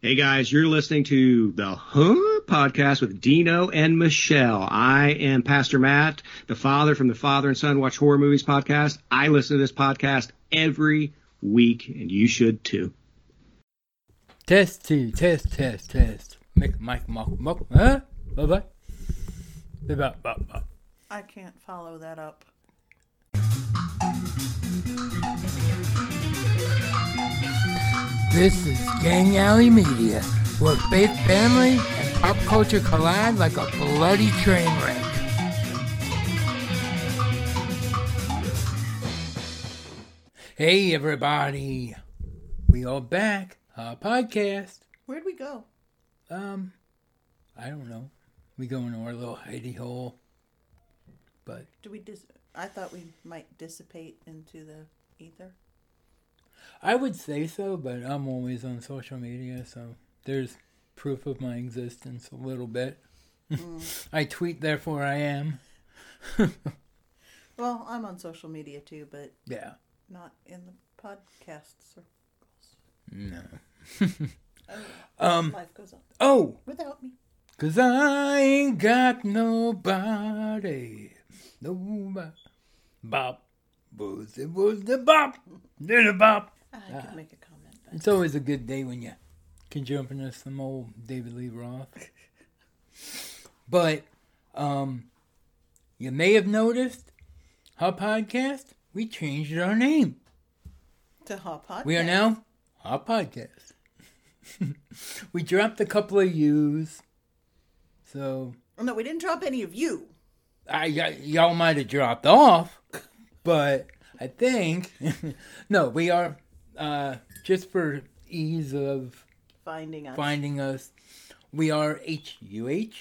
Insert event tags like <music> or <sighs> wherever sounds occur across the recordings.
Hey guys, you're listening to the Huh podcast with Dino and Michelle. I am Pastor Matt, the father from the Father and Son Watch Horror Movies podcast. I listen to this podcast every week, and you should too. Test two, test, test, test. Make Mike mock mock. Huh? Bye bye. Bye bye bye. I can't follow that up. This is Gang Alley Media, where faith, family, and pop culture collide like a bloody train wreck. Hey everybody, we are back. Our podcast. Where'd we go? Um, I don't know. We go into our little hidey hole, but Do we dis? I thought we might dissipate into the ether. I would say so, but I'm always on social media, so there's proof of my existence a little bit. <laughs> I tweet, therefore I am. <laughs> Well, I'm on social media too, but Yeah. not in the podcast circles. No. <laughs> Oh, Um. life goes on Oh, without me. cause I ain't got nobody. Nobody. Bop. Was the bop. A bop. I could make a comment. But It's always a good day when you can jump into some old David Lee Roth. <laughs> But um, you may have noticed our podcast, we changed our name. to hot podcast. We are now Hot podcast. <laughs> we dropped a couple of U's. So Oh, no, we didn't drop any of you. I, y- y'all might have dropped off, but I think <laughs> no, we are uh, just for ease of Finding us. finding us. We are HUH.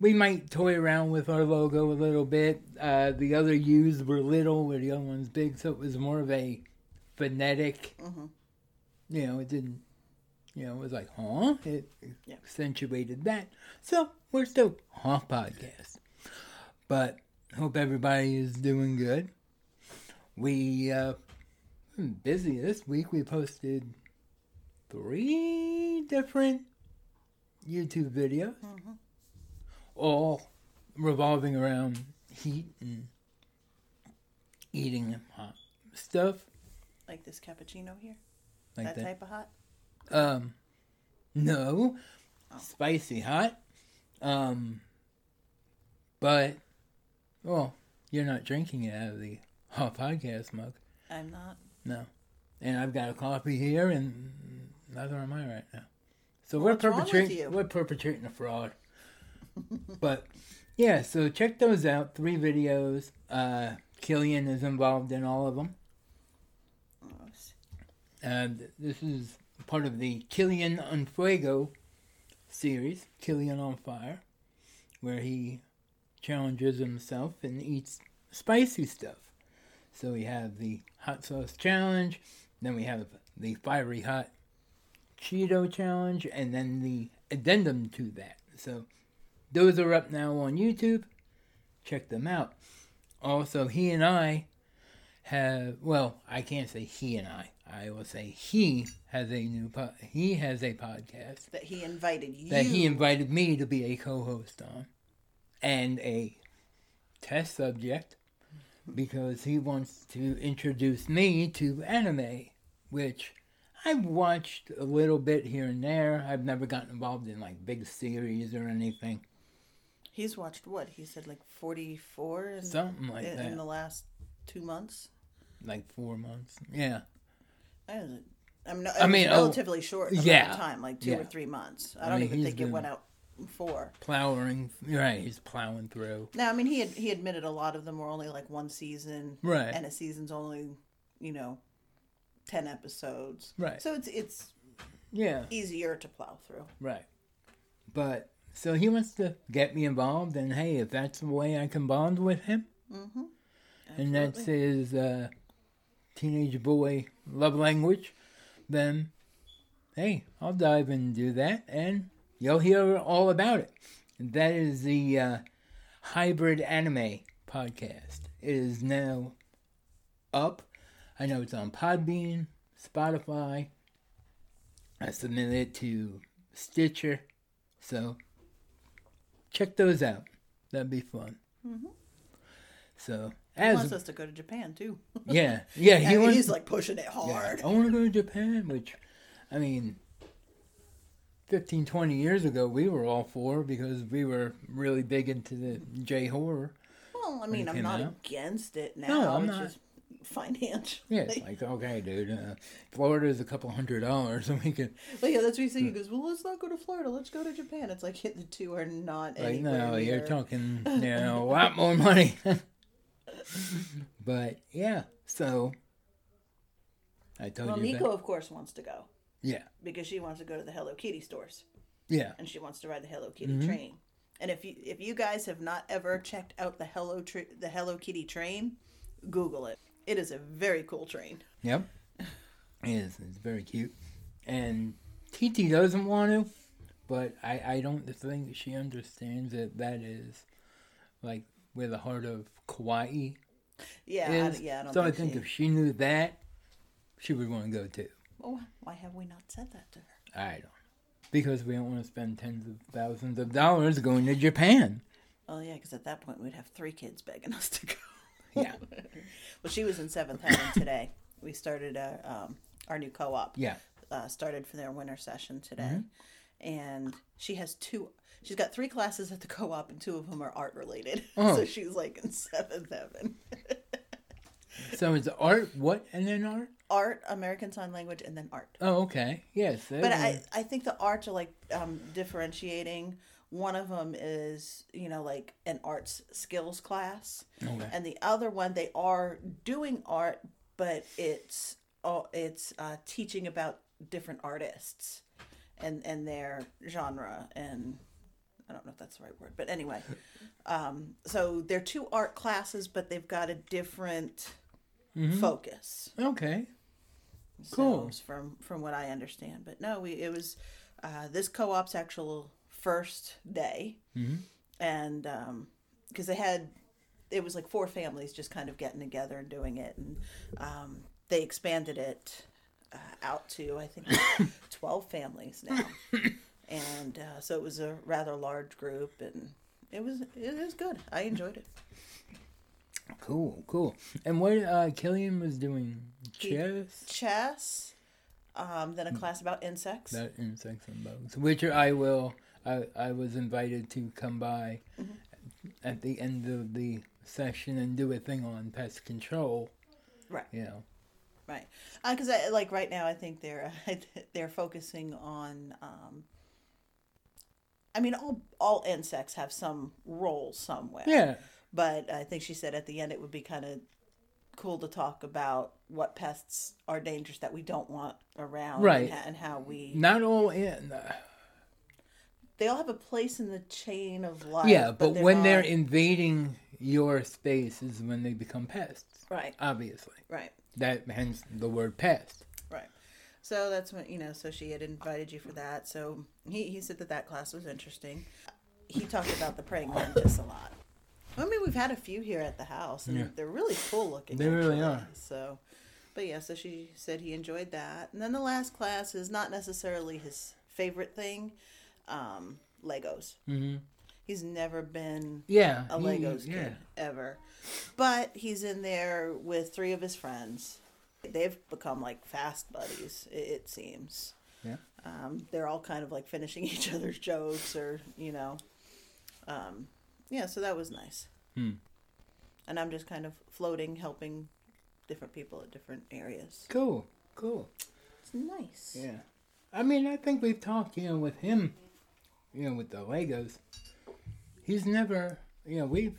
We might toy around with our logo a little bit. Uh, the other U's were little, where the other one's big, so it was more of a phonetic. You know, it didn't. You know, it was like, huh? It Yeah. accentuated that. So we're still huh podcast. But hope everybody is doing good. We uh, been busy this week. We posted three different YouTube videos, all revolving around heat and eating hot stuff Like this cappuccino here. like that, that. type of hot. Um, no, spicy hot. Um, but well, you're not drinking it out of the hot podcast mug. I'm not. No. And I've got a coffee here, and neither am I right now. So we're What's wrong with perpetrating we're perpetrating a fraud. <laughs> but yeah, so check those out. Three videos. Uh, Killian is involved in all of them. And this is part of the Killian on Fuego series, Killian on Fire, where he challenges himself and eats spicy stuff. So we have the hot sauce challenge, then we have the fiery hot Cheeto challenge, and then the addendum to that. So those are up now on YouTube. Check them out. Also, he and I have well, I can't say he and I. I will say he has a new po- he has a podcast that he invited you. that he invited me to be a co-host on and a test subject because he wants to introduce me to anime which I've watched a little bit here and there. I've never gotten involved in like big series or anything. He's watched what? He said like 44 in, Something like in, that. in the last two months. Like 4 months. Yeah. I I'm no, I mean, oh, relatively short amount yeah, of time, like two yeah. or three months. I I don't mean, even think it went out four. Plowing. Right, he's plowing through. Now, I mean, he had, he admitted a lot of them were only like one season, Right. And a season's only, you know, ten episodes, Right. So it's it's Yeah. easier to plow through. Right. But so he wants to get me involved, and hey, if that's the way I can bond with him, Mm-hmm. and that's his uh, teenage boy love language, then hey, I'll dive in and do that, and you'll hear all about it. That is the uh, hybrid anime podcast. It is now up. I know it's on Podbean, Spotify. I submitted it to Stitcher. So check those out. That'd be fun. So He wants us to go to Japan too. yeah yeah he <laughs> wants he's like pushing it yeah, hard. I want to go to Japan, which I mean. 15, 20 years ago, we were all for because we were really big into the J horror. Well, I mean, I'm not out. against it now. No, I'm it's not. just financially. Yeah, it's like okay, dude. Uh, Florida's a couple hundred dollars, <laughs> and we could But yeah, that's what he said. He goes, "Well, let's not go to Florida. Let's go to Japan." It's like <laughs> the two are not like anywhere no, you're talking you <laughs> know a lot more money. but yeah, so I told Well, you Nico, that. of course, wants to go Yeah, because she wants to go to the Hello Kitty stores yeah. and she wants to ride the Hello Kitty Mm-hmm. train. And if you if you guys have not ever checked out the Hello tr- the Hello Kitty train, Google it. It is a very cool train. Yep. It is. It's very cute. And TT doesn't want to, but I, I don't think she understands that that is like where the heart of kawaii Yeah, is. I, yeah. I don't so think I think she, if she knew that, she would want to go too. Well, why have we not said that to her? I don't. Because we don't want to spend tens of thousands of dollars going to Japan. Oh yeah, because at that point we'd have three kids begging <laughs> us to go. Yeah. <laughs> well, she was in seventh heaven <coughs> today. We started uh, um, our new co-op. Yeah. uh, started for their winter session today, and she has two. She's got three classes at the co-op, and two of them are art related. <laughs> Oh. so she's like in seventh heaven. So it's art, what, and then art? Art, American Sign Language, and then art. Oh, okay. Yes. But I, I think the arts are like um, differentiating. One of them is, you know, like an arts skills class, Okay. and the other one they are doing art, but it's oh, it's uh, teaching about different artists and and their genre and I don't know if that's the right word, but anyway, um, so they're two art classes, but they've got a different focus. Okay. So, Cool. from from what I understand, but no, we it was uh, this co-op's actual first day, Mhm. and because they had it was like four families just kind of getting together and doing it, and um, they expanded it uh, out to I think <laughs> twelve families now, and uh, so it was a rather large group, and it was it was good. I enjoyed it. Cool, cool. And what uh, Killian was doing? Chess? Chess, um, then a class about insects. That insects and bugs. Which I will. I I was invited to come by at the end of the session and do a thing on pest control. Right. You know. Right, because I like right now. I think they're <laughs> they're focusing on. Um, I mean, all all insects have some role somewhere. Yeah. But I think she said at the end it would be kind of cool to talk about what pests are dangerous that we don't want around, Right. And, ho- and how we Not all in. Uh, they all have a place in the chain of life. yeah, but, when they're not- invading your space is when they become pests. right, Obviously, right. that hence the word pest. Right. So that's when you know. So she had invited you for that. So he he said that that class was interesting. He talked about the praying mantis a lot. I mean, we've had a few here at the house, and Yeah. they're really cool looking. They really are. So, but yeah. So she said he enjoyed that, and then the last class is not necessarily his favorite thing. Um, Legos. hmm He's never been Yeah. a he- Legos yeah. kid ever. But he's in there with three of his friends. They've become like fast buddies, it, it seems. Yeah. Um, they're all kind of like finishing <laughs> each other's jokes or, you know. Um, yeah, so that was nice. Hmm. And I'm just kind of floating, helping different people at different areas. Cool. Cool. It's nice. Yeah. I mean, I think we've talked, you know, with him, you know, with the Legos. He's never, you know, we've,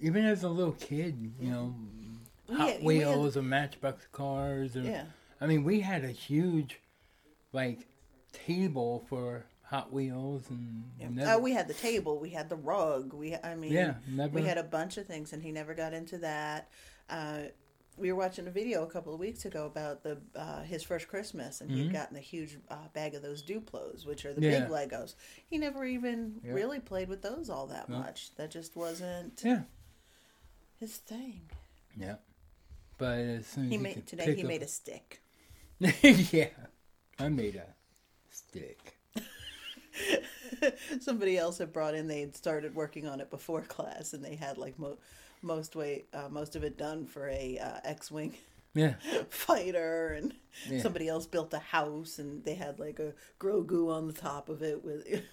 even as a little kid, you know, We Hot had- we had- Wheels or Matchbox cars. Or, Yeah. I mean, we had a huge, like, table for Hot Wheels and. Yeah. never- Uh, we had the table, we had the rug, we I mean yeah, never. we had a bunch of things and he never got into that uh, we were watching a video a couple of weeks ago about the uh, his first christmas and he'd gotten a huge uh, bag of those duplos which are the Mm-hmm. Yeah. big legos he never even Yeah. really played with those all that No. much that just wasn't yeah. his thing Yeah. But as soon as he you made today he up- made a stick <laughs> yeah. I made a stick. <laughs> Somebody else had brought in. They had started working on it before class, and they had like mo- most way uh, most of it done for a uh, X-wing Yeah. <laughs> fighter, and Yeah. somebody else built a house, and they had like a Grogu on the top of it with. <laughs>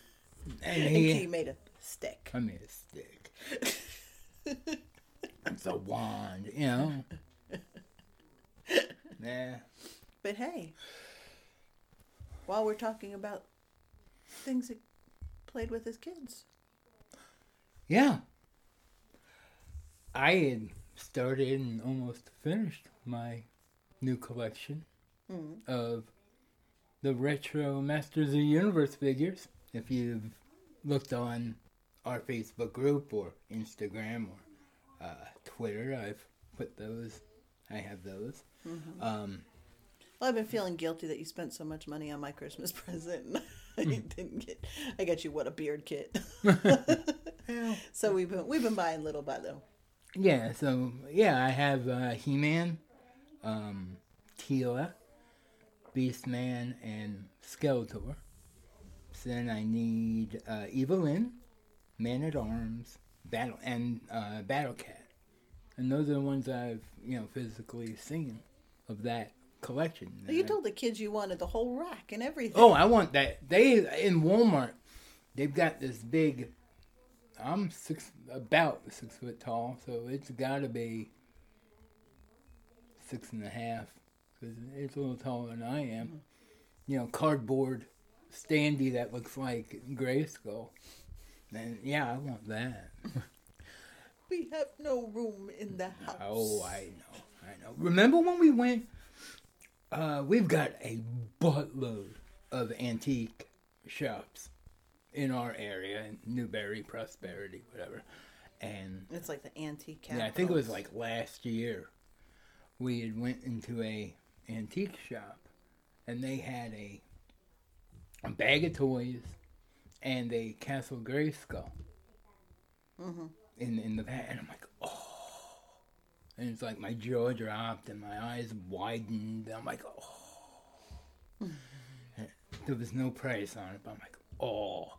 And and he he, made a stick. I mean, a stick. it's a wand, you know. Yeah. But hey, while we're talking about things he played with as kids, Yeah. I had started and almost finished my new collection of the retro Masters of the Universe figures. If you've looked on our Facebook group or Instagram or uh, Twitter, I've put those. I have those. Um, well, I've been feeling guilty that you spent so much money on my Christmas <laughs> present. <laughs> I didn't get. I got you what a beard kit. <laughs> <laughs> so we've been we've been buying little by little. Yeah, so yeah, I have uh, He Man, um, Teela, Beastman, and Skeletor. So then I need uh, Evil-Lyn, Man at Arms, Battle, and uh, Battle Cat, and those are the ones I've you know physically seen of that collection. You told the kids you wanted the whole rack and everything. Oh, I want that. They in Walmart, they've got this big. I'm six, about six foot tall, so it's got to be six and a half, because it's a little taller than I am. Mm-hmm. You know, cardboard standy that looks like Grayskull. And yeah, I want that. <laughs> We have no room in the oh, house. Oh, I know, I know. Remember when we went? Uh, we've got a buttload of antique shops in our area, in Newberry, Prosperity, whatever. And It's like the antique yeah, I think it was like last year. We had went into a antique shop, and they had a a bag of toys and a Castle Grayskull in in the bag, and I'm like, oh, and it's like my jaw dropped and my eyes widened. I'm like, oh, <sighs> there was no price on it, but I'm like, oh.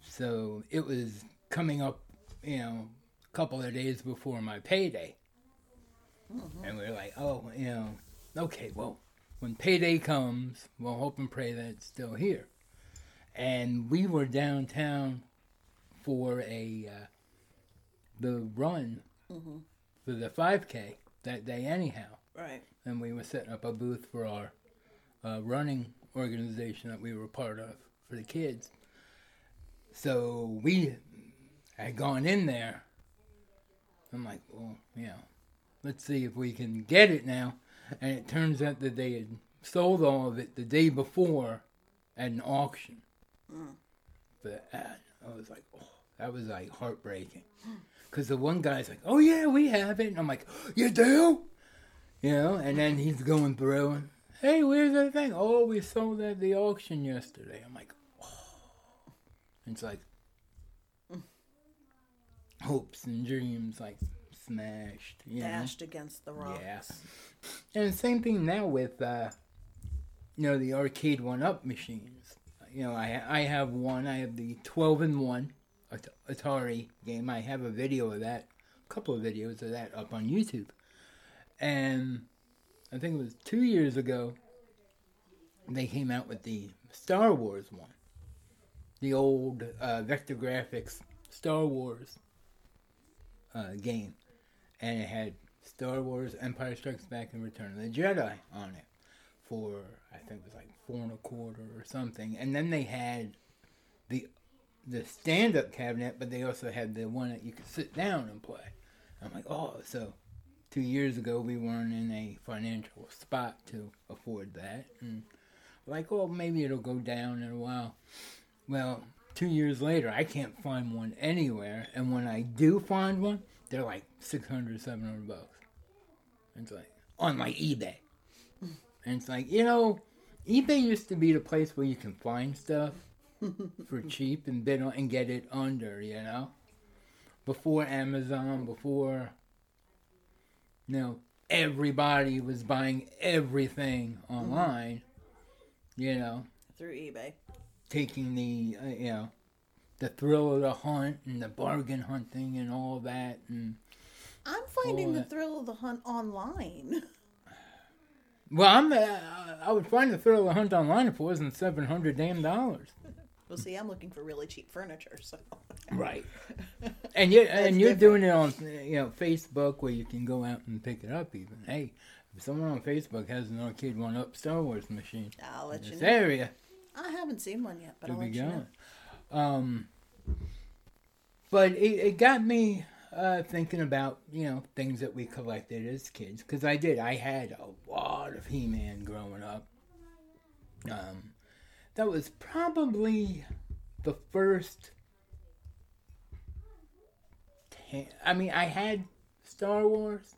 So it was coming up, you know, a couple of days before my payday. And we are like, oh, you know, okay, well, when payday comes, we'll hope and pray that it's still here. And we were downtown for a uh, the run for the 5K that day, anyhow. right. And we were setting up a booth for our uh, running organization that we were part of for the kids. So we had gone in there. I'm like, well, you know, let's see if we can get it now. And it turns out that they had sold all of it the day before at an auction. But uh, I was like, oh, that was like heartbreaking. <laughs> Because the one guy's like, oh yeah, we have it. And I'm like, you do? You know, and then he's going through and, hey, where's that thing? Oh, we sold at the auction yesterday. I'm like, oh. It's like hopes and dreams like smashed. You know? Dashed against the rocks. Yeah. And the same thing now with, uh, you know, the arcade one-up machines. You know, I I have one. I have the 12 in one Atari game. I have a video of that, a couple of videos of that up on YouTube. And I think it was two years ago. They came out with the Star Wars one, the old uh, Vector Graphics Star Wars uh, game, and it had Star Wars Empire Strikes Back and Return of the Jedi on it for I think it was like four and a quarter or something. And then they had the the stand up cabinet, but they also had the one that you could sit down and play. I'm like, oh, so two years ago we weren't in a financial spot to afford that, and like, oh, maybe it'll go down in a while. Well, two years later, I can't find one anywhere, and when I do find one, they're like 600, 700 bucks. It's like on my eBay. Mm. And it's like, you know, eBay used to be the place where you can find stuff for cheap and bid on and get it under, you know? Before Amazon, before you know, everybody was buying everything online, you know. through eBay. taking the uh, you know the thrill of the hunt and the bargain hunting and all that and I'm finding the that- thrill of the hunt online. <laughs> well i'm uh, i would find the thrill of the hunt online if it wasn't 700 damn dollars well, see, I'm looking for really cheap furniture, so right and <laughs> you and you're doing it on you know facebook where you can go out and pick it up even hey if someone on facebook has an arcade one up star wars machine I'll let in you this know. area I haven't seen one yet, but I'll be let you know. going. Um, but it, it got me uh, thinking about you know things that we collected as kids because I did. I had a lot of He-Man growing up. Um, that was probably the first. Ten, I mean, I had Star Wars.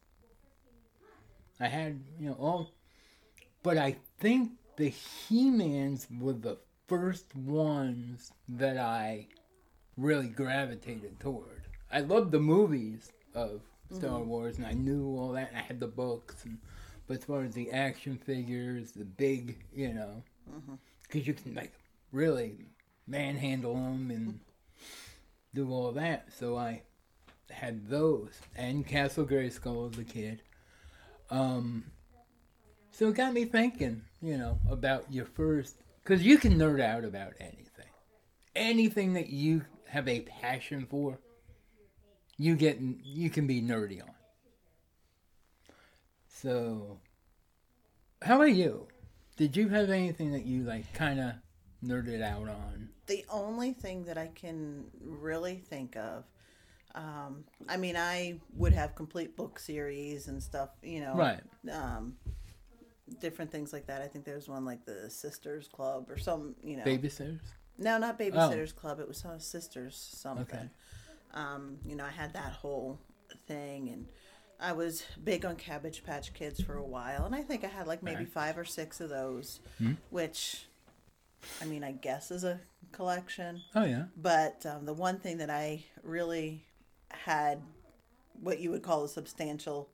I had you know all, but I think the He-Mans were the first ones that I really gravitated toward. I loved the movies of Star mm-hmm. Wars, and I knew all that. And I had the books, and but as far as the action figures, the big, you know, mm-hmm. Because you can like really manhandle them and do all that. So I had those and Castle Grayskull as a kid. Um, so it got me thinking, you know, about your first, because you can nerd out about anything, anything that you have a passion for. You get, you can be nerdy on. So, how about you? Did you have anything that you like, kind of nerded out on? The only thing that I can really think of, um, I mean, I would have complete book series and stuff, you know, Right. um, different things like that. I think there was one like the Sisters Club or some, you know, Babysitters? no, not Babysitters Club. It was some Sisters something. Okay. Um, you know, I had that whole thing, and I was big on Cabbage Patch Kids for a while, and I think I had like maybe Right. five or six of those, Hmm. which, I mean, I guess is a collection. Oh, yeah. But um, the one thing that I really had, what you would call a substantial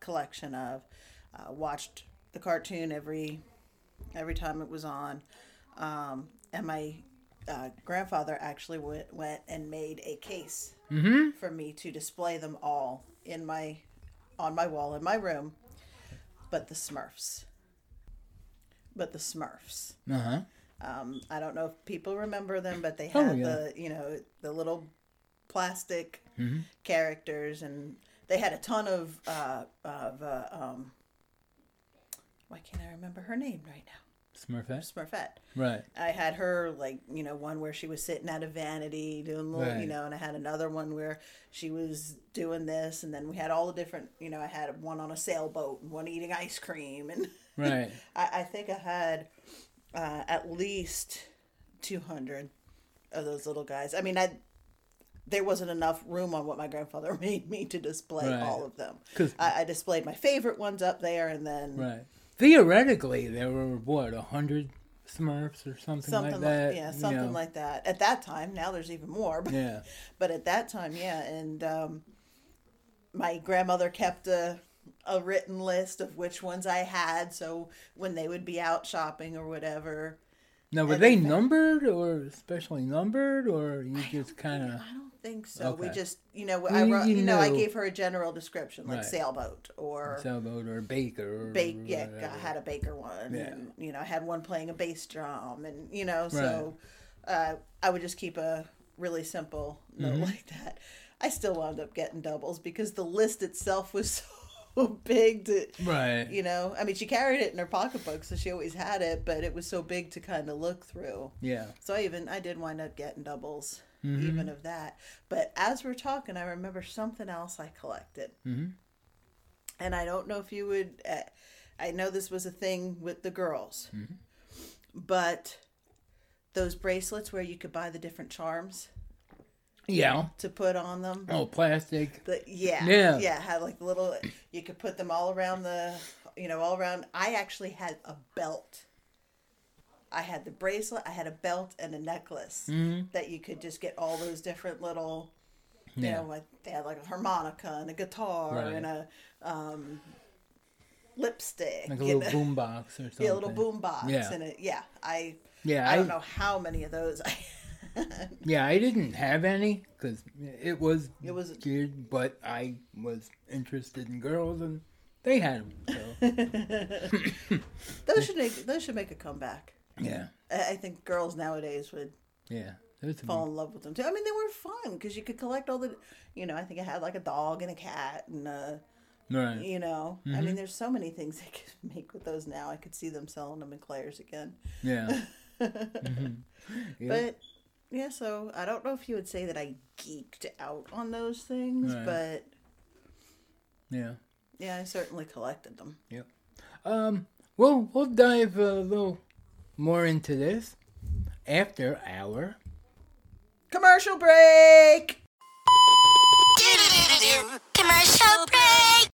collection of, uh, watched the cartoon every every time it was on, um, and my uh, grandfather actually went, went and made a case Mm for me to display them all in my on my wall in my room, but the Smurfs. But the Smurfs. Uh huh. Um, I don't know if people remember them, but they Oh, had yeah. the you know the little plastic Mhm. characters, and they had a ton of uh, of uh, um, why can't I remember her name right now? Smurfette? Smurfette. Right. I had her like you know one where she was sitting at a vanity doing little Right. you know, and I had another one where she was doing this, and then we had all the different you know I had one on a sailboat and one eating ice cream, and <laughs> Right. I, I think I had uh, at least two hundred of those little guys. I mean, I there wasn't enough room on what my grandfather <laughs> made me to display Right. all of them. 'Cause- I, I displayed my favorite ones up there, and then Right. Theoretically, there were what a hundred Smurfs or something, something like like, that. yeah, you something know. like that. At that time, now there's even more. But, Yeah. but at that time, yeah, and um, my grandmother kept a a written list of which ones I had. So when they would be out shopping or whatever, Now, were they numbered or specially numbered, or you just kind of? I don't think so. We just, you know, I You- wrote, you you know, I gave her a general description like Right. sailboat or sailboat or baker or bake. Yeah, I had a baker one. Yeah. And, you know, I had one playing a bass drum, and you know, so uh, I would just keep a really simple note Mm-hmm. like that. I still wound up getting doubles because the list itself was <laughs> so big to right. you know i mean she carried it in her pocketbook so she always had it but it was so big to kind of look through Yeah. so I even I did wind up getting doubles Mm-hmm. even of that. But as we're talking, I remember something else I collected, Mhm. and I don't know if you would. Uh, I know this was a thing with the girls, Mm-hmm. but those bracelets where you could buy the different charms Yeah. to put on them. Oh, plastic. The, yeah, Yeah. yeah, had like little. You could put them all around the, you know, all around. I actually had a belt. I had the bracelet. I had a belt and a necklace that you could just get all those different little. You Yeah. know, like they had like a harmonica and a guitar Right. and a um, lipstick, like a little know? boom <laughs> box or something. yeah, a little boom box, Yeah. and it, yeah, I, Yeah, I I, don't know how many of those. I, <laughs> yeah, I didn't have any because it was It was- geared, but I was interested in girls and they had them. So <laughs> those should make those should make a comeback. Yeah, I, I think girls nowadays would yeah, fall in love with them too. I mean, they were fun because you could collect all the, you know, I think I had like a dog and a cat and uh, right. you know, I Mm-hmm. mean, there's so many things they could <laughs> make with those now. I could see them selling them in Claire's again. Yeah, <laughs> Mhm. Yeah. But yeah, so I don't know if you would say that I geeked out on those things, Right. but yeah. yeah, I certainly collected them. Yep. Um. Well, we'll dive a little more into this after our Commercial break. Commercial break.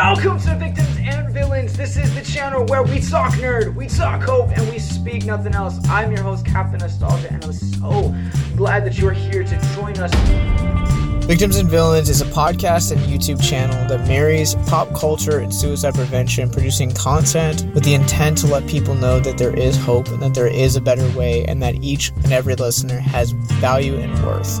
Welcome to Victims and Villains. This is the channel where we talk nerd, we talk hope, and we speak nothing else. I'm your host, Captain Nostalgia, and I'm so glad that you're here to join us. Victims and Villains is a podcast and YouTube channel that marries pop culture and suicide prevention, producing content with the intent to let people know that there is hope and that there is a better way, and that each and every listener has value and worth.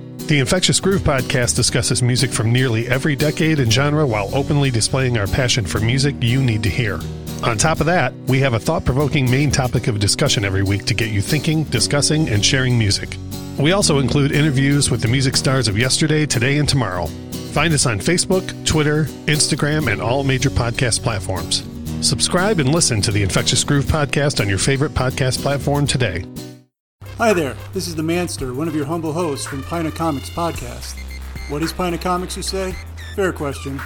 The Infectious Groove podcast discusses music from nearly every decade and genre while openly displaying our passion for music you need to hear. On top of that, we have a thought provoking main topic of discussion every week to get you thinking, discussing, and sharing music. We also include interviews with the music stars of yesterday, today, and tomorrow. Find us on Facebook, Twitter, Instagram, and all major podcast platforms. Subscribe and listen to the Infectious Groove podcast on your favorite podcast platform today. Hi there, this is the Manster, one of your humble hosts from Pina Comics Podcast. What is Pina Comics, you say? Fair question.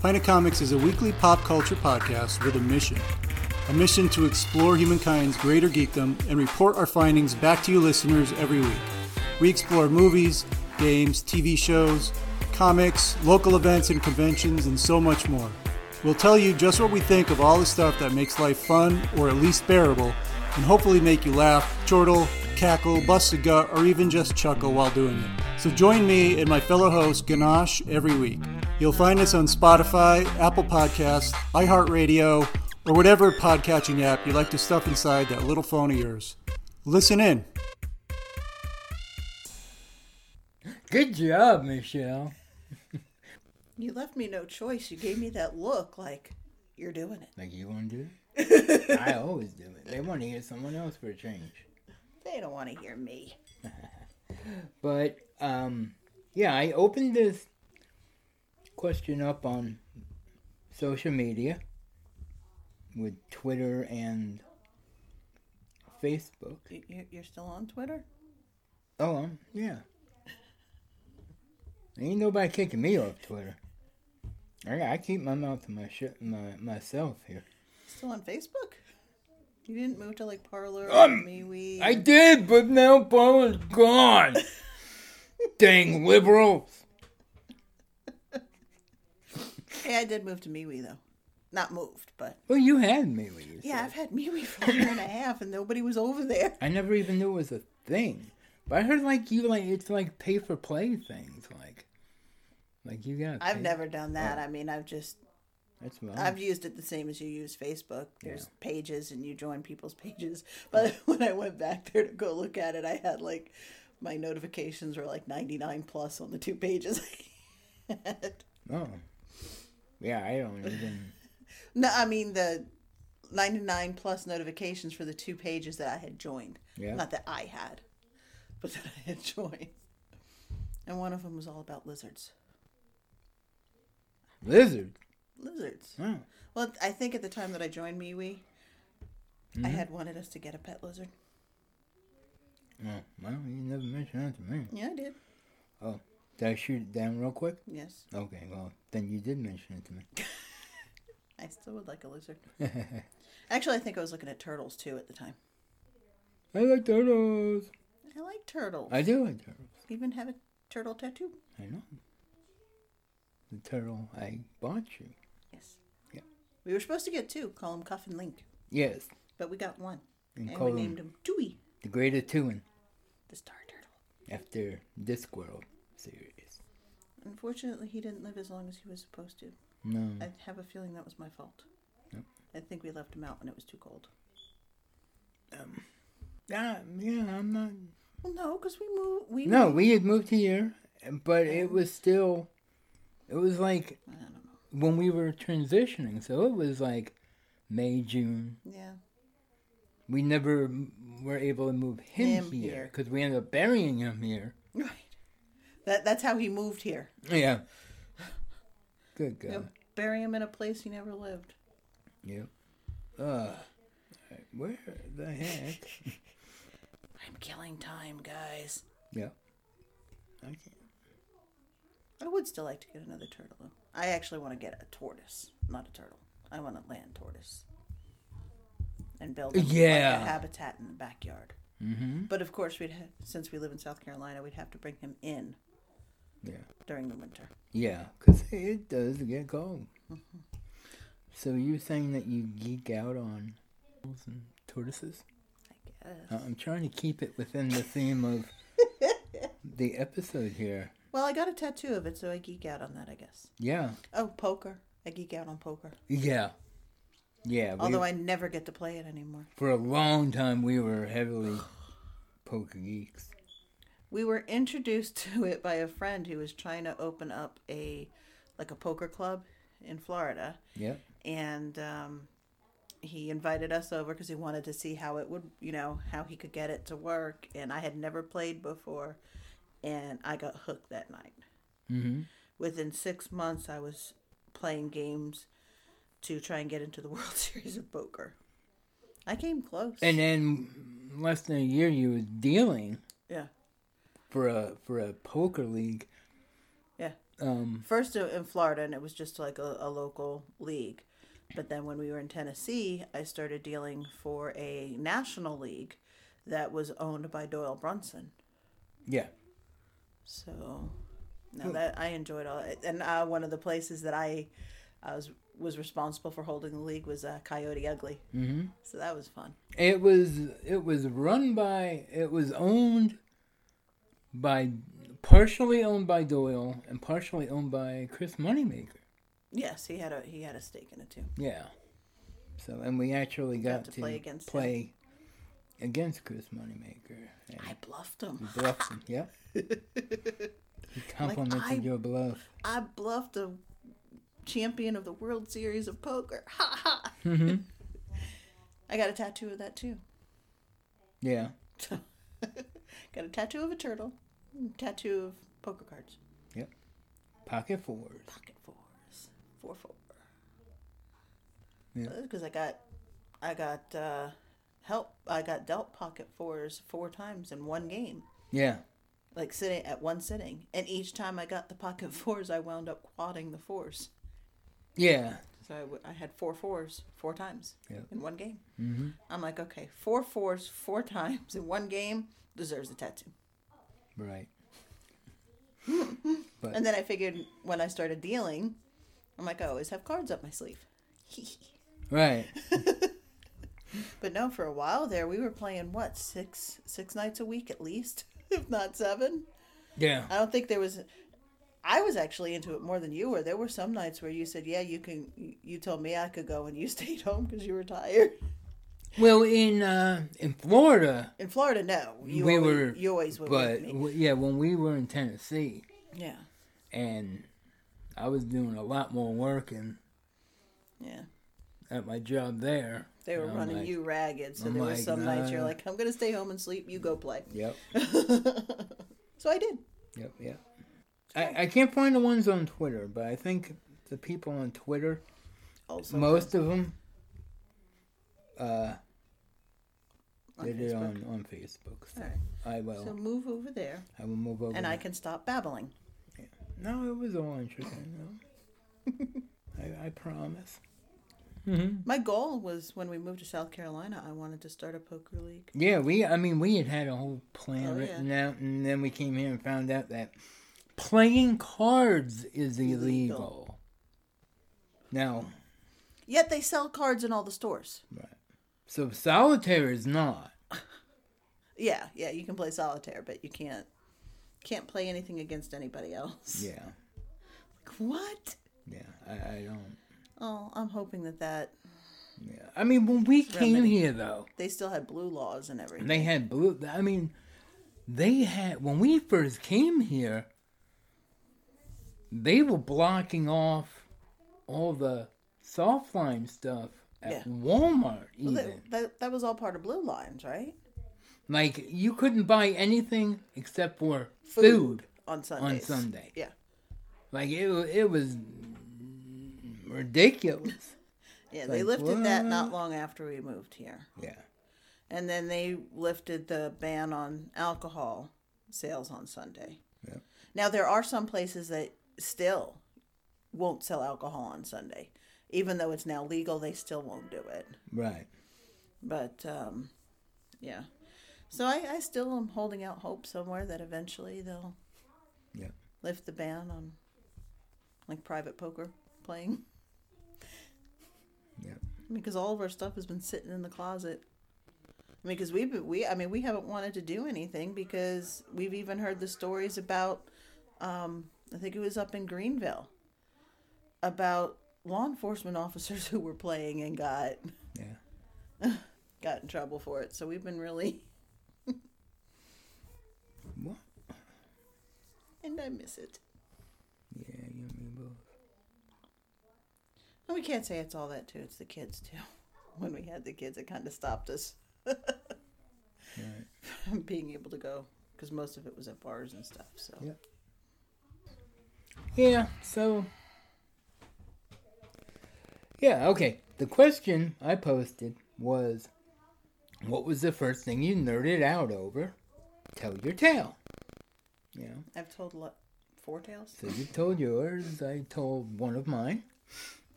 Pina Comics is a weekly pop culture podcast with a mission. A mission to explore humankind's greater geekdom and report our findings back to you listeners every week. We explore movies, games, TV shows, comics, local events and conventions, and so much more. We'll tell you just what we think of all the stuff that makes life fun or at least bearable, and hopefully make you laugh, chortle, cackle, bust a gut, or even just chuckle while doing it. So join me and my fellow host Ganache every week. You'll find us on Spotify, Apple Podcasts, iHeartRadio, or whatever podcatching app you like to stuff inside that little phone of yours. Listen in. Good job, Michelle. You left me no choice. You gave me that look like you're doing it. Like you want to do it? <laughs> I always do it. They want to hear someone else for a change. They don't want to hear me. <laughs> But um, yeah, I opened this question up on social media with Twitter and Facebook. You- you- You're still on Twitter? Oh, um, yeah. Ain't nobody kicking me off Twitter. I, I keep my mouth to my sh- my myself here. Still on Facebook? You didn't move to like Parler, Um, MeWe. I did, but now Parler's gone. <laughs> Dang liberals. Hey, I did move to MeWe though. Not moved, but Well, you had me with you. yeah, I've had MeWe for a year and a half, and nobody was over there. I never even knew it was a thing. But I heard like you like it's like pay for play things like like you got. I've never done that. I mean, I've just That's I've used it the same as you use Facebook. There's pages, and you join people's pages. <laughs> But <laughs> when I went back there to go look at it, I had like my notifications were like 99 plus on the two pages. <laughs> I. Oh. Yeah, I don't even. No, I mean the 99 plus notifications for the two pages that I had joined. Yeah. Not that I had, but that I had joined. And one of them was all about lizards. Lizard. Lizards. Oh. Well, I think at the time that I joined MeWe, Mm-hmm. I had wanted us to get a pet lizard. Oh, well, you never mentioned that to me. Yeah, I did. Oh. Did I shoot it down real quick? Yes, Okay, well, then you did mention it to me. <laughs> I still would like a lizard. <laughs> Actually, I think I was looking at turtles too at the time. I like turtles. I like turtles. I do like turtles. even have a turtle tattoo. I know. The turtle I bought you. We were supposed to get two. Call him Cuff and Link, Yes, but we got one, and, and we named him Dewey, the Great A'Tuin the Star Turtle. after Discworld series. Unfortunately, he didn't live as long as he was supposed to. No. I have a feeling that was my fault. Yep. I think we left him out when it was too cold. Um. Yeah, yeah, I'm not. Well, no, because we moved. We No, moved- we had moved here, but it was still. It was like I don't know. When we were transitioning, so it was like May, June. Yeah. We never were able to move him, Him here because we ended up burying him here. Right. That that's how he moved here. Yeah. Good You God. know, bury him in a place he never lived. Yep. Uh, where the heck? <laughs> I'm killing time, guys. Yeah. I can't. I would still like to get another turtle. I actually want to get a tortoise, not a turtle. I want a land tortoise. And build Yeah. like a habitat in the backyard. Mm-hmm. But of course, we'd ha- since we live in South Carolina, we'd have to bring him in Yeah. during the winter. Yeah, because it does get cold. So you're saying that you geek out on turtles and tortoises? I guess. Uh, I'm trying to keep it within the theme of <laughs> the episode here. Well, I got a tattoo of it, so I geek out on that. I guess. Yeah. Oh, poker. I geek out on poker. Yeah. Yeah. We, Although I never get to play it anymore. for a long time, we were heavily poker geeks. We were introduced to it by a friend who was trying to open up a like a poker club in Florida, Yep. and um, he invited us over because he wanted to see how it would, you know, how he could get it to work. And I had never played before, and I got hooked that night. Mm-hmm. Within six months, I was playing games to try and get into the <laughs> World Series of Poker. I came close. And then less than a year, you were dealing yeah, for a for a poker league. yeah. Um. First in Florida, and it was just like a, a local league. But then when we were in Tennessee, I started dealing for a national league that was owned by Doyle Brunson. Yeah. So, no, that I enjoyed all it. And uh, one of the places that I, I was was responsible for holding the league was uh, Coyote Ugly. Mm-hmm. So that was fun. It was it was run by it was owned by partially owned by Doyle and partially owned by Chris Moneymaker. Yes, he had a he had a stake in it too. Yeah. So and we actually got, to to, play against play against Chris Moneymaker. And I bluffed him. we bluffed him. Yep. <laughs> he complimented I- your bluff. I bluffed a champion of the World Series of Poker. <laughs> Ha ha. Mhm. <laughs> I got a tattoo of that too. Yeah. got a tattoo of a turtle, tattoo of poker cards. Yep. Pocket fours. Pocket fours, four four. Yeah. Because I got, I got uh, help. I got dealt pocket fours four times in one game, Yeah. like sitting at one sitting, and each time I got the pocket <laughs> fours, I wound up quadding the fours. Yeah. So I, w- I had four fours four times Yep. in one game. Mm-hmm. I'm like, okay, four fours four <laughs> times in one game deserves a tattoo. Right. <laughs> And then I figured when I started dealing, I'm like, I always have cards up my sleeve. Right. <laughs> but no, for a while there, we were playing what six six nights a week at least, <laughs> if not seven. Yeah. I don't think there was. I was actually into it more than you were. There were some nights where you said, "Yeah, you can." You told me I could go, and you <laughs> stayed home because you were tired. Well, in uh, in Florida, In Florida, no, you we always, were. you always were but me. w- yeah, when we were in Tennessee, Yeah, and I was doing a lot more work and yeah. At my job there. They were running like, you ragged, so I'm there were like, some nights you're like, "I'm gonna stay home and sleep. You go play." Yep. <laughs> So I did. Yep. Yep. I, I can't find the ones on Twitter, but I think the people on Twitter, Also, most of them, uh, they did it on on Facebook. So All right. I will. So move over there, I will move over. and I can stop babbling. No, it was all interesting. though. <laughs> I, I promise. Mm-hmm. My goal was when we moved to South Carolina, I wanted to start a poker league. Yeah, we. I mean, we had had a whole plan Oh, written out, and then we came here and found out that playing cards is illegal. Now, Yet they sell cards in all the stores. Right. So solitaire is not. <laughs> Yeah, yeah, you can play solitaire, but you can't can't play anything against anybody else. Yeah, <laughs> Like What? yeah. I, I don't. Oh, I'm hoping that that Yeah. I mean, when we came Remedy. here, though, they still had blue laws and everything. they had blue. I mean, they had when we first came here. They were blocking off all the soft line stuff at Yeah. Walmart. Well, Even that, that that was all part of blue laws, right? like you couldn't buy anything except for food, on Sundays. On Sunday. Yeah, Like it, it was ridiculous. <laughs> yeah. They lifted that not long after we moved here, Yeah. and then they lifted the ban on alcohol sales on Sunday. Yeah. Now there are some places that still won't sell alcohol on Sunday, even though it's now legal. They still won't do it. Right. But um, yeah. So I, I still am holding out hope somewhere that eventually they'll Yeah. lift the ban on like private poker playing. Because all of our stuff has been sitting in the closet. I mean, because we've been, we I mean we haven't wanted to do anything because we've even heard the stories about um, I think it was up in Greenville about law enforcement <laughs> officers who were playing and got Yeah. <laughs> got in trouble for it. So we've been really What? and I miss it. Yeah, you and me both. And we can't say it's all that too. It's the kids too. <laughs> When we had the kids, it kind of stopped us <laughs> from being able to go because most of it was at bars and stuff. So Yeah. Yeah, so. Yeah, okay. The question I posted was what was the first thing you nerded out over? Tell your tale. Yeah, I've told lo- four tales. so you told yours, I told one of mine.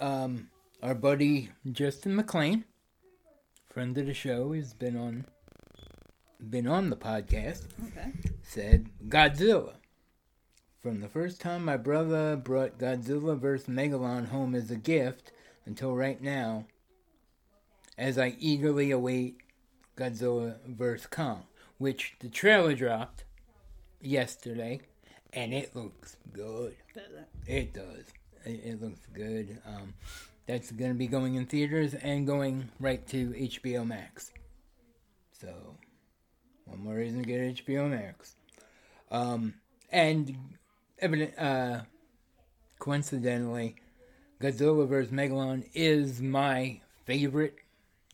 Um, our buddy Justin McLean, friend of the show, has been on been on the podcast Okay. said Godzilla. From the first time my brother brought Godzilla vs. Megalon home as a gift until right now, as I eagerly await Godzilla vs. Kong, which the trailer dropped yesterday, and it looks good. It does. It, it looks good. Um, that's going to be going in theaters and going right to HBO Max. So, one more reason to get HBO Max. Um, and evident, uh, coincidentally, Godzilla vs. Megalon is my favorite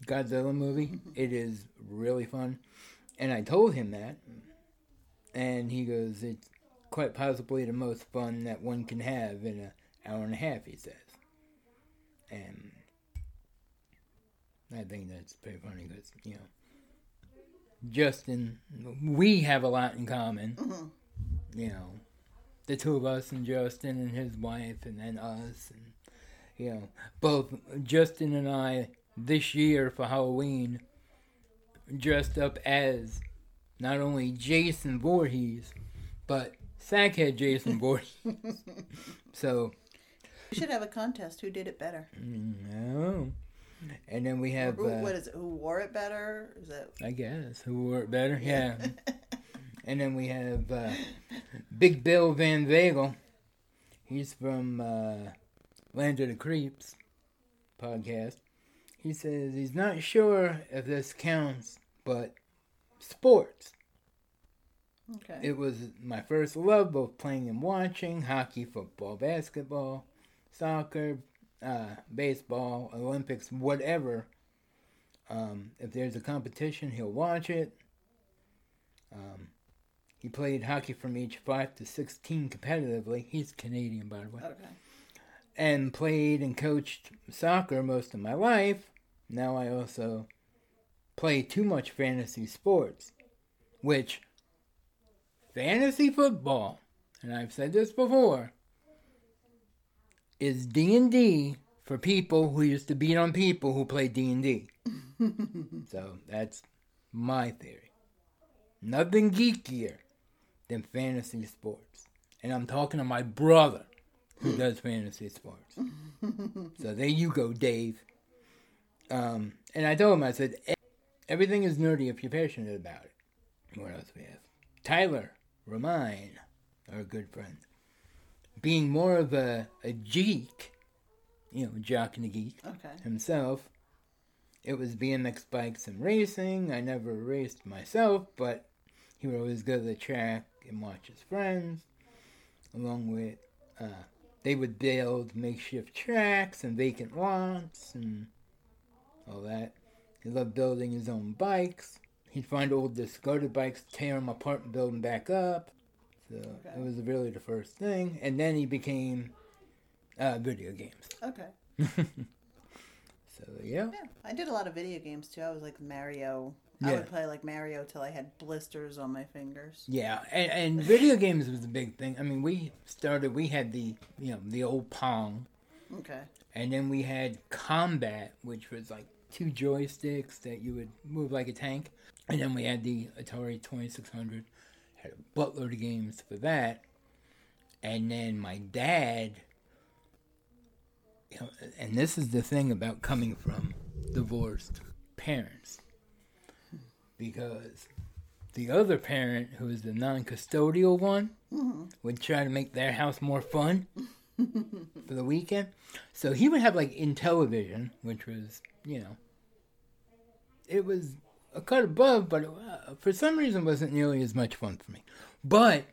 Godzilla movie. It is really fun. And I told him that. And he goes, it's quite possibly the most fun that one can have in an hour and a half, he says. And I think that's pretty funny because, you know, Justin, we have a lot in common. Mm-hmm. You know, the two of us and Justin and his wife, and then us, and you know, both Justin and I this year for Halloween dressed up as not only Jason Voorhees, but Sackhead Jason <laughs> Voorhees. so, We should have a contest. Who did it better? no. And then we have. Who, uh, what is it? Who wore it better? Is that I guess. Who wore it better? Yeah. <laughs> and then we have uh, Big Bill Van Vagel. He's from uh, Land of the Creeps podcast. He says he's not sure if this counts, but sports. okay? It was my first love, both playing and watching hockey, football, basketball, soccer, uh, baseball, Olympics, whatever. Um, if there's a competition, he'll watch it. Um, he played hockey from age 5 to 16 competitively. He's Canadian, by the way. okay. And played and coached soccer most of my life. Now I also play too much fantasy sports, which fantasy football and I've said this before, is D&D for people who used to beat on people who play D&D. <laughs> so that's my theory. Nothing geekier than fantasy sports. And I'm talking to my brother who <laughs> does fantasy sports. so there you go, Dave. Um, and I told him, I said, "E- everything is nerdy if you're passionate about it. What else we have? Tyler, Romine, our good friend. Being more of a, a geek, you know, jock and a geek Okay. himself, it was BMX bikes and racing. I never raced myself, but he would always go to the track and watch his friends, along with uh, they would build makeshift tracks and vacant lots and all that. He loved building his own bikes. He'd find old discarded bikes, tear them apart, and build them back up. So it was really the first thing. And then he became uh, video games. Okay. <laughs> So yeah. Yeah, I did a lot of video games too. I was like Mario. Yeah. I would play like Mario till I had blisters on my fingers. Yeah, and, and video games was a big thing. I mean, we started. We had the you know the old Pong, Okay. and then we had Combat, which was like two joysticks that you would move like a tank, and then we had the Atari Twenty Six Hundred. Had a buttload of games for that, and then my dad. You know, and this is the thing about coming from divorced parents, because the other parent, who is the non-custodial one, mm-hmm. would try to make their house more fun <laughs> for the weekend. So he would have like Intellivision, which was you know, it was a cut above, but it, uh, for some reason wasn't nearly as much fun for me. But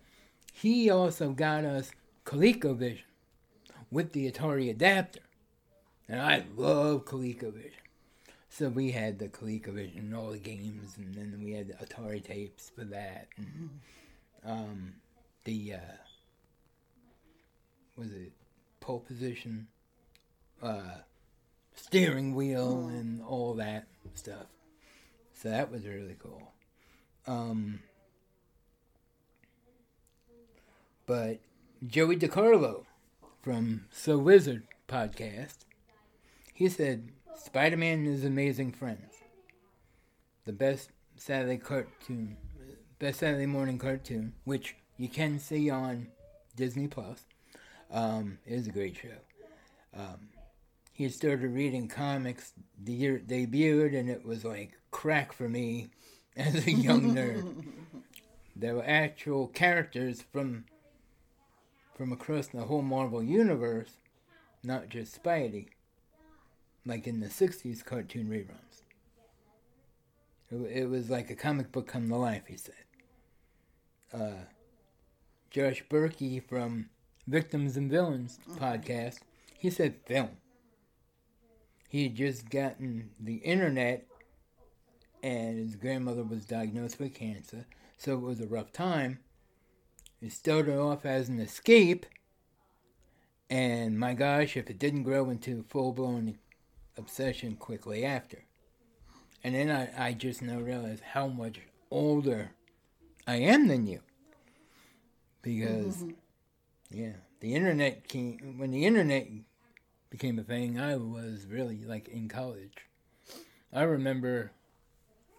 he also got us ColecoVision with the Atari adapter, and I love ColecoVision. So we had the ColecoVision and all the games, and then we had the Atari tapes for that, and um, the uh, was it pole position, uh, steering wheel, and all that stuff. So that was really cool. Um, but Joey DiCarlo from So Wizard podcast, he said Spider Man is Amazing Friends. The best Saturday cartoon, best Saturday morning cartoon, which you can see on Disney Plus. Um, is a great show. Um, he started reading comics the year it debuted, and it was like crack for me <laughs> as a young nerd. <laughs> There were actual characters from from across the whole Marvel universe, not just Spidey, like in the '60s cartoon reruns. It, it was like a comic book come to life. He said. Uh, Josh Berkey from Victims and Villains podcast, he said film. He had just gotten the internet, and his grandmother was diagnosed with cancer, so it was a rough time. It started off as an escape, and my gosh, if it didn't grow into full blown obsession quickly after. And then I, I just now realized how much older I am than you. Because, mm-hmm. yeah, the internet came, when the internet became a thing, I was really like in college. I remember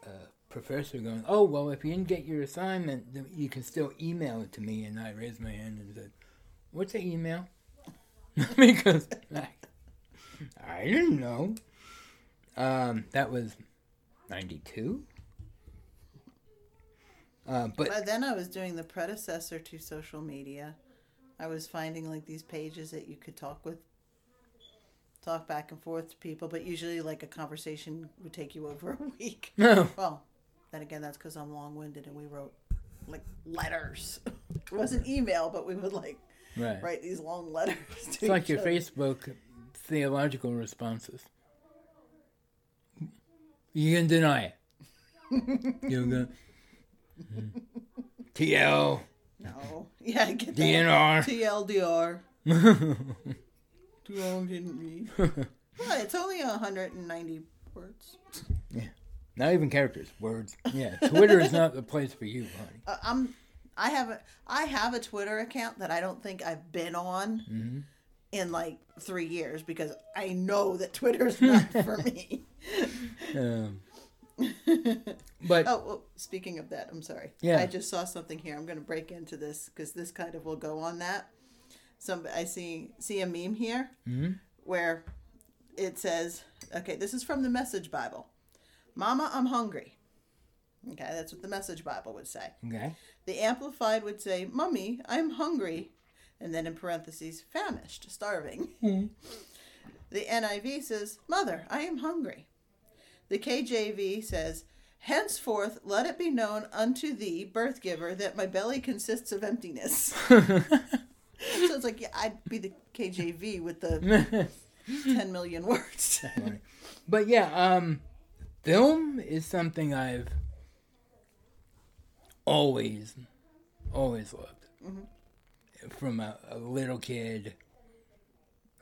a professor going, Oh, well, if you didn't get your assignment, you can still email it to me. And I raised my hand and said, What's the email? <laughs> because I, I didn't know. Um, that was 92. Uh, but By then, I was doing the predecessor to social media. I was finding like these pages that you could talk with, talk back and forth to people, but usually like a conversation would take you over a week. <laughs> no, Well, then again, that's because I'm long winded and we wrote like letters. <laughs> it wasn't email, but we would like right. write these long letters. To It's like your other. Facebook theological responses. You can deny it. <laughs> You're gonna TL No. Yeah, I get that. DNR. TLDR. Too long didn't read. Well, it's only 190 words. Yeah. Not even characters, words. Yeah, Twitter is not the place for you, honey. Uh, I'm I have a I have a Twitter account that I don't think I've been on Mm-hmm. in like three years because I know that Twitter's not <laughs> for me. Um, <laughs> but Oh, well, speaking of that, I'm sorry. Yeah. I just saw something here. I'm going to break into this because this kind of will go on that. Some I see see a meme here mm-hmm. where it says, "Okay, this is from the Message Bible. Mama, I'm hungry." Okay, that's what the Message Bible would say. okay, The Amplified would say, Mummy, I'm hungry. And then in parentheses, famished, starving. Mm-hmm. the NIV says, Mother, I am hungry. The KJV says, Henceforth let it be known unto thee, birth giver, that my belly consists of emptiness. <laughs> <laughs> so it's like, yeah, I'd be the KJV with the <laughs> 10 million words. <laughs> but yeah, um, film is something I've always, always loved. From a, a little kid.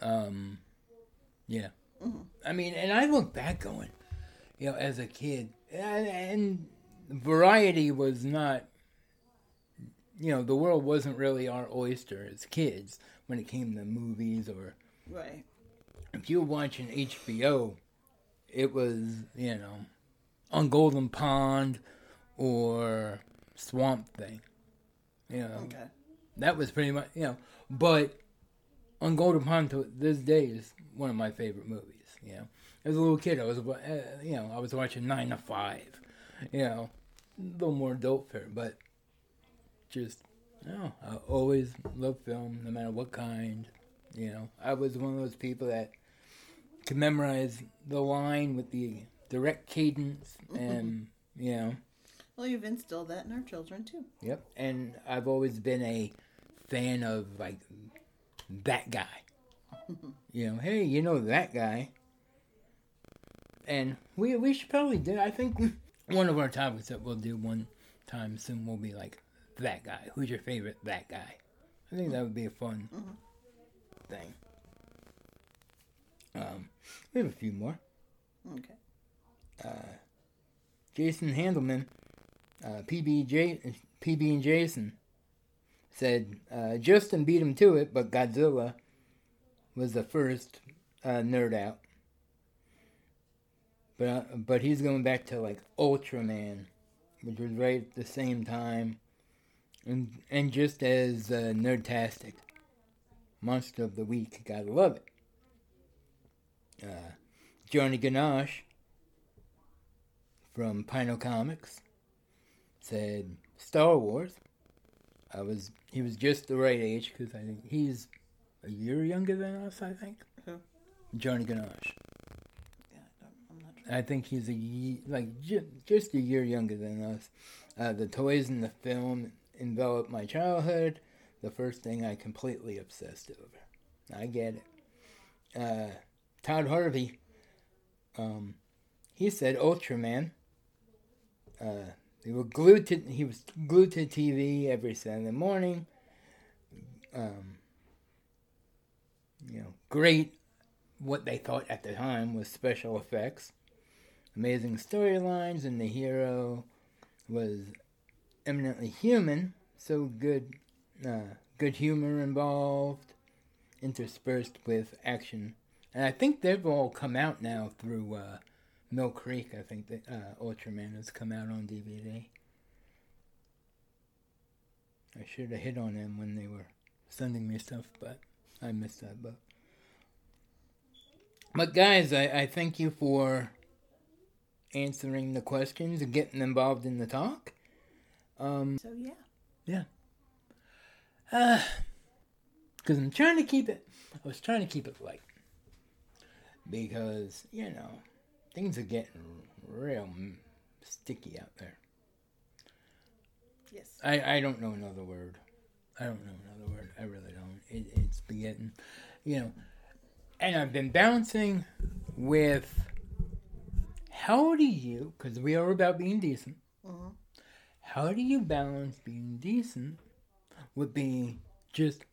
Um, yeah. I mean, and I look back going, you know, as a kid, and, and variety was not, you know, the world wasn't really our oyster as kids when it came to movies or right. if you were watching HBO, it was, you know, on Golden Pond or Swamp Thing. You know, Okay. that was pretty much, you know, but on Golden Pond to this day is one of my favorite movies, you know. As a little kid, I was, uh, you know, I was watching 9 to 5, you know, a little more adult fare, but just, you know, I always loved film, no matter what kind, you know. I was one of those people that could memorize the line with the direct cadence and, you know, Well, you've instilled that in our children, too. Yep. And I've always been a fan of like that guy. <laughs> you know, hey, you know that guy. And we we should probably do. I think <laughs> one of our topics that we'll do one time soon will be like that guy. Who's your favorite that guy? I think that would be a fun thing. Um, we have a few more. Okay. Jason Handelman, uh, PB, PB and Jason, said uh, Justin beat him to it, but Godzilla was the first uh, nerd out. But uh, but he's going back to like Ultraman, which was right at the same time, and and just as uh, nerdtastic. Monster of the week, gotta love it. Uh, Johnny Ganache from Pino Comics said Star Wars. I was he was just the right age because I think he's a year younger than us. I think. Who? Johnny Ganache. Yeah, I don't, I'm not sure. I think he's a ye- like ju- just a year younger than us. Uh, the toys in the film enveloped my childhood. The first thing I completely obsessed over. I get it. Uh, Todd Harvey. Um, he said Ultraman. Uh, they were glued to. He was glued to TV every Saturday morning. Um, you know, great. What they thought at the time was special effects amazing storylines, and the hero was eminently human. So good, uh, good humor involved, interspersed with action. And I think they've all come out now through uh, Mill Creek. I think that uh, Ultraman has come out on DVD. I should have hit on them when they were sending me stuff, but I missed that book. But guys, I, I thank you for answering the questions and getting involved in the talk. Um, So, yeah. yeah. Uh, because I'm trying to keep it. I was trying to keep it light. Because you know, things are getting real sticky out there. Yes. I I don't know another word. I don't know another word. I really don't. It, it's been getting, you know, and I've been bouncing with. How do you? Because we are about being decent. How do you balance being decent with being just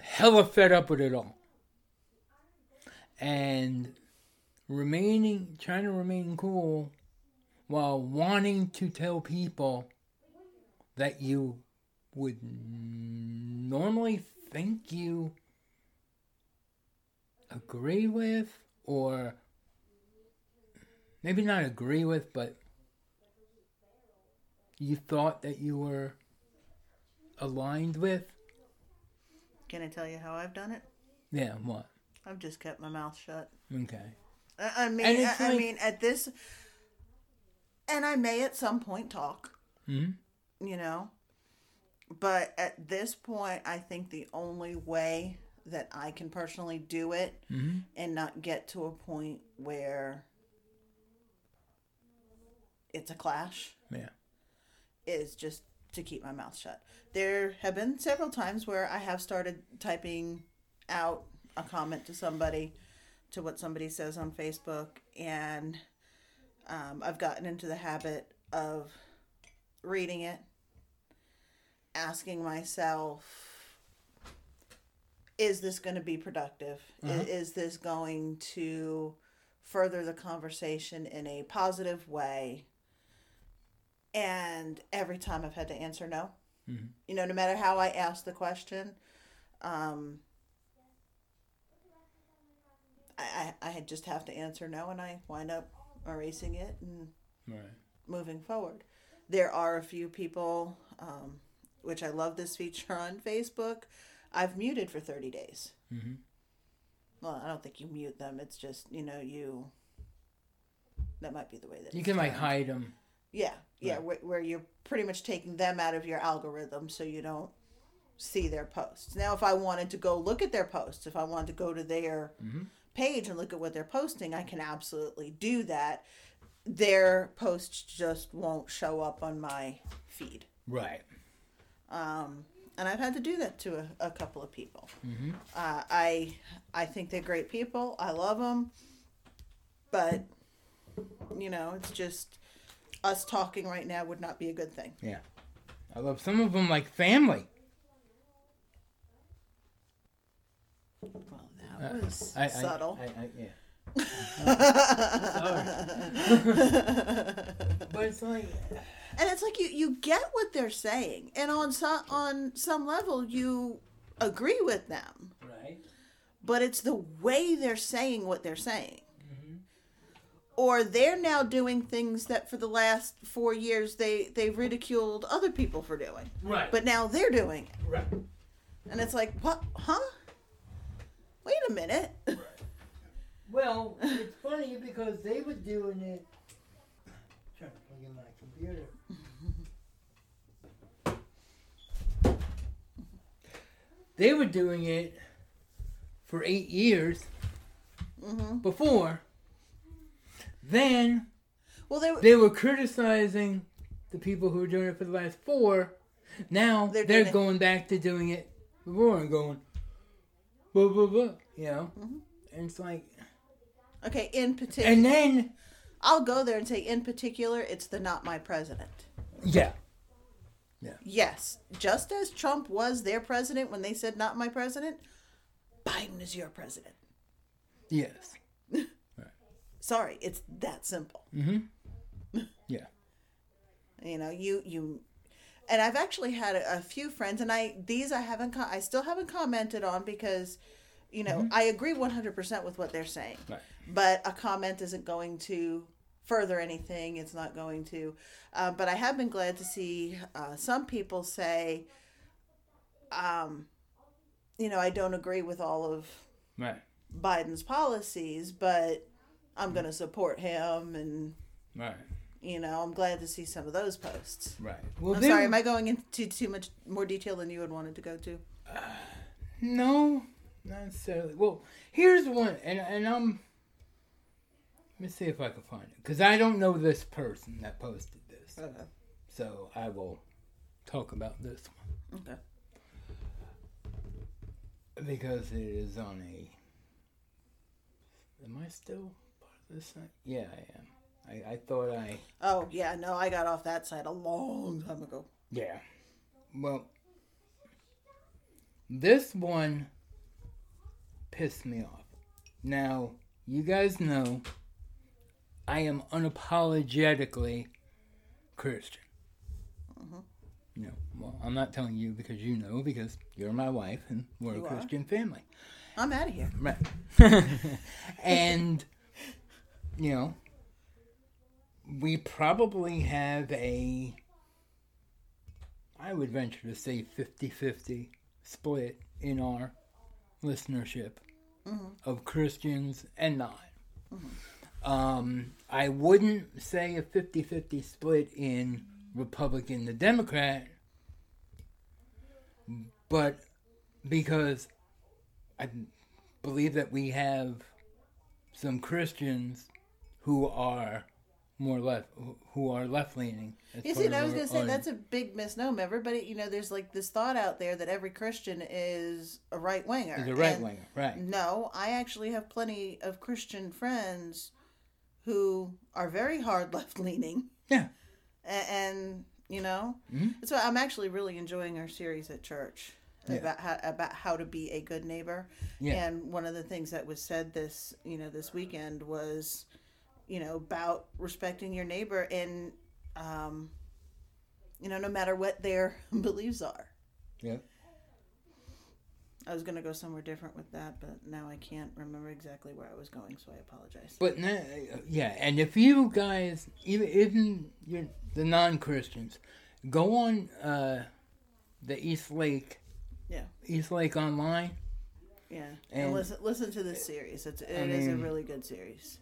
hella fed up with it all? And remaining, trying to remain cool while wanting to tell people that you would normally think you agree with, or maybe not agree with, but you thought that you were aligned with? Can I tell you how I've done it? Yeah, what? I've just kept my mouth shut. Okay. I, I mean, I, it's I mean, at this, and I may at some point talk. hmm you know but at this point i think the only way that i can personally do it hmm and not get to a point where it's a clash Yeah. Is just to keep my mouth shut. There have been several times where i have started typing out a comment to somebody to what somebody says on facebook and um, i've gotten into the habit of reading it asking myself is this going to be productive? Uh-huh. is this going to further the conversation in a positive way and every time i've had to answer no Mhm. you know no matter how i ask the question um I, I, I just have to answer no and i wind up erasing it and Right. moving forward. There are a few people, um, which I love this feature on Facebook. I've muted for 30 days. Mhm. Well, I don't think you mute them. It's just, you know, you. That might be the way that You can like hide them. Yeah, yeah, where, where you're pretty much taking them out of your algorithm so you don't see their posts. Now, if I wanted to go look at their posts, if I wanted to go to their page and look at what they're posting, I can absolutely do that. Their posts just won't show up on my feed. Right. Um, and I've had to do that to a, a couple of people. Uh, I I think they're great people. I love them, but you know, it's just us talking right now would not be a good thing. Yeah. I love some of them like family. Well, that uh, was I, I, subtle. I, I, yeah. <laughs> but it's like, and it's like you you get what they're saying, and on some on some level you agree with them, right? but it's the way they're saying what they're saying. Or they're now doing things that for the last four years they they ridiculed other people for doing, Right. but now they're doing it, right. and it's like what? Huh? Wait a minute. <laughs> Well, it's funny because they were doing it. trying to plug in my computer. they were doing it for eight years mm-hmm. before. Then Well, they were they were criticizing the people who were doing it for the last four. Now They're they're, doing it- going back to doing it before and going, blah blah blah. You know, mm-hmm. and it's like, okay. In particular, and then I'll go there and say, in particular, it's the not my president. Yeah. Yeah, Yes, just as Trump was their president when they said not my president, Biden is your president. yes, Sorry, it's that simple. <laughs> yeah, You know, you you and I've actually had a, a few friends and I these I haven't I still haven't commented on because you know, I agree 100% with what they're saying. Right. But a comment isn't going to further anything. It's not going to. Uh, but I have been glad to see uh, some people say, um, you know, I don't agree with all of right, Biden's policies, but I'm going to support him. And, right, you know, I'm glad to see some of those posts. right. Well, I'm they sorry, am I going into too much more detail than you had wanted to go to? Uh, no, not necessarily. Well, here's one, and and I'm. Let me see if I can find it because I don't know this person that posted this, Okay. so I will talk about this one Okay. because it is on a. Am I still part of this site? Yeah, I am. I, I thought I. Oh, yeah, no, I got off that side a long time ago. Yeah. Well, this one pissed me off. Now, you guys know I am unapologetically Christian. Mm-hmm. You know, well, I'm not telling you because you know because you're my wife and we're You a are. Christian family. I'm out of here. Right. <laughs> <laughs> and, you know, we probably have a, I would venture to say 50 50 split in our listenership of Christians and not. Um, I wouldn't say a 50 50 split in Republican to Democrat, but because I believe that we have some Christians who are more left, who are left leaning. You see, and I was going to say that's a big misnomer. Everybody, you know, there's like this thought out there that every Christian is a right winger. is a right winger, right? No, I actually have plenty of Christian friends who are very hard <laughs> left leaning. Yeah. And, and you know, mm-hmm. that's why I'm actually really enjoying our series at church about how about how to be a good neighbor. Yeah. And one of the things that was said this you know this weekend was, you know, about respecting your neighbor and, um, you know, no matter what their <laughs> beliefs are. Yeah. I was gonna go somewhere different with that, but now I can't remember exactly where I was going, so I apologize. But na- yeah, and if you guys, even even you're the non-Christians, go on uh, the East Lake, Yeah. East Lake online. Yeah, and, And- listen listen to this series. It's it is mean- a really good series.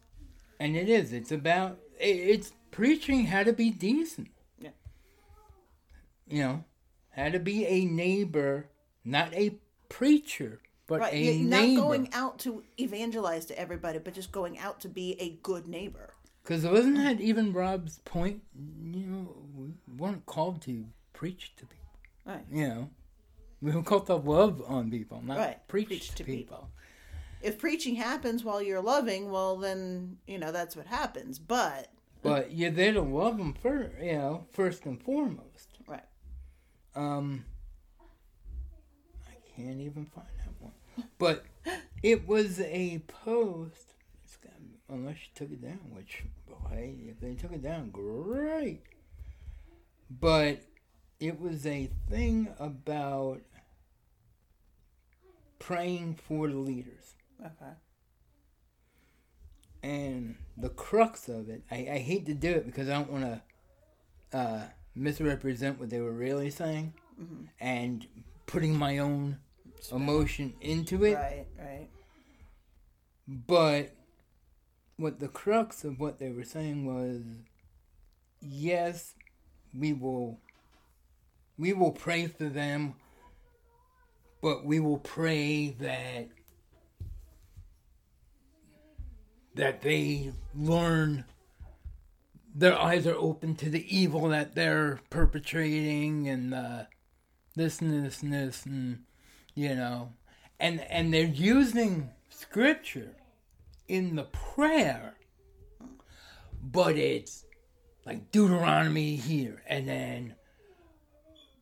And it is. It's about. It's preaching how to be decent. Yeah. You know, how to be a neighbor, not a preacher, but Right, a not neighbor. going out to evangelize to everybody, but just going out to be a good neighbor. Because wasn't that even Rob's point? You know, we weren't called to preach to people. Right. You know, we were called to love on people, not Right, preach, preach to, to people. If preaching happens while you're loving, well, then you know that's what happens. But But you're there to love them first, you know, first and foremost. right, Um, I can't even find that one. But it was a post. It's got, unless you took it down, which, hey, if they took it down, great. But it was a thing about praying for the leaders. Okay, And the crux of it, I, I hate to do it because I don't want to uh, misrepresent what they were really saying and putting my own emotion into it. right, right, But what the crux of what they were saying was yes, we will we will pray for them, but we will pray that that they learn their eyes are open to the evil that they're perpetrating and uh, this and this and this and you know and and they're using scripture in the prayer but it's like deuteronomy here and then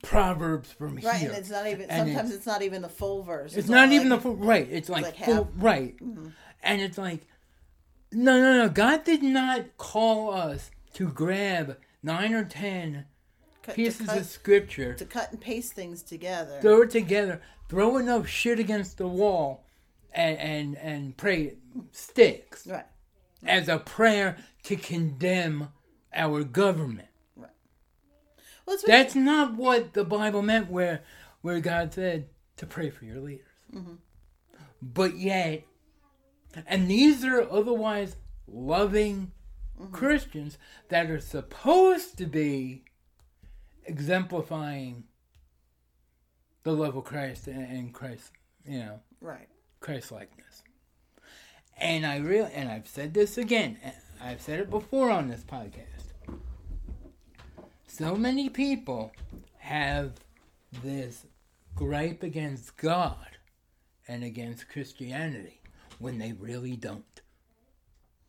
proverbs from right. here And it's not even. And Sometimes it's, not even the full verse. it's all not even like- the full right. It's like, like full half. Mm-hmm. right, and it's like no, no, no. God did not call us to grab nine or ten cut- pieces cut, of scripture, to cut and paste things together. throw it together, throw enough shit against the wall, and and and pray it sticks Right. as a prayer to condemn our government. Well, that's That's not what the Bible meant where where God said to pray for your leaders. Mm-hmm. But yet and these are otherwise loving mm-hmm. Christians that are supposed to be exemplifying the love of Christ and, and Christ, you know, right. Christ likeness. And I really, and I've said this again, I've said it before on this podcast. So many people have this gripe against God and against Christianity when they really don't.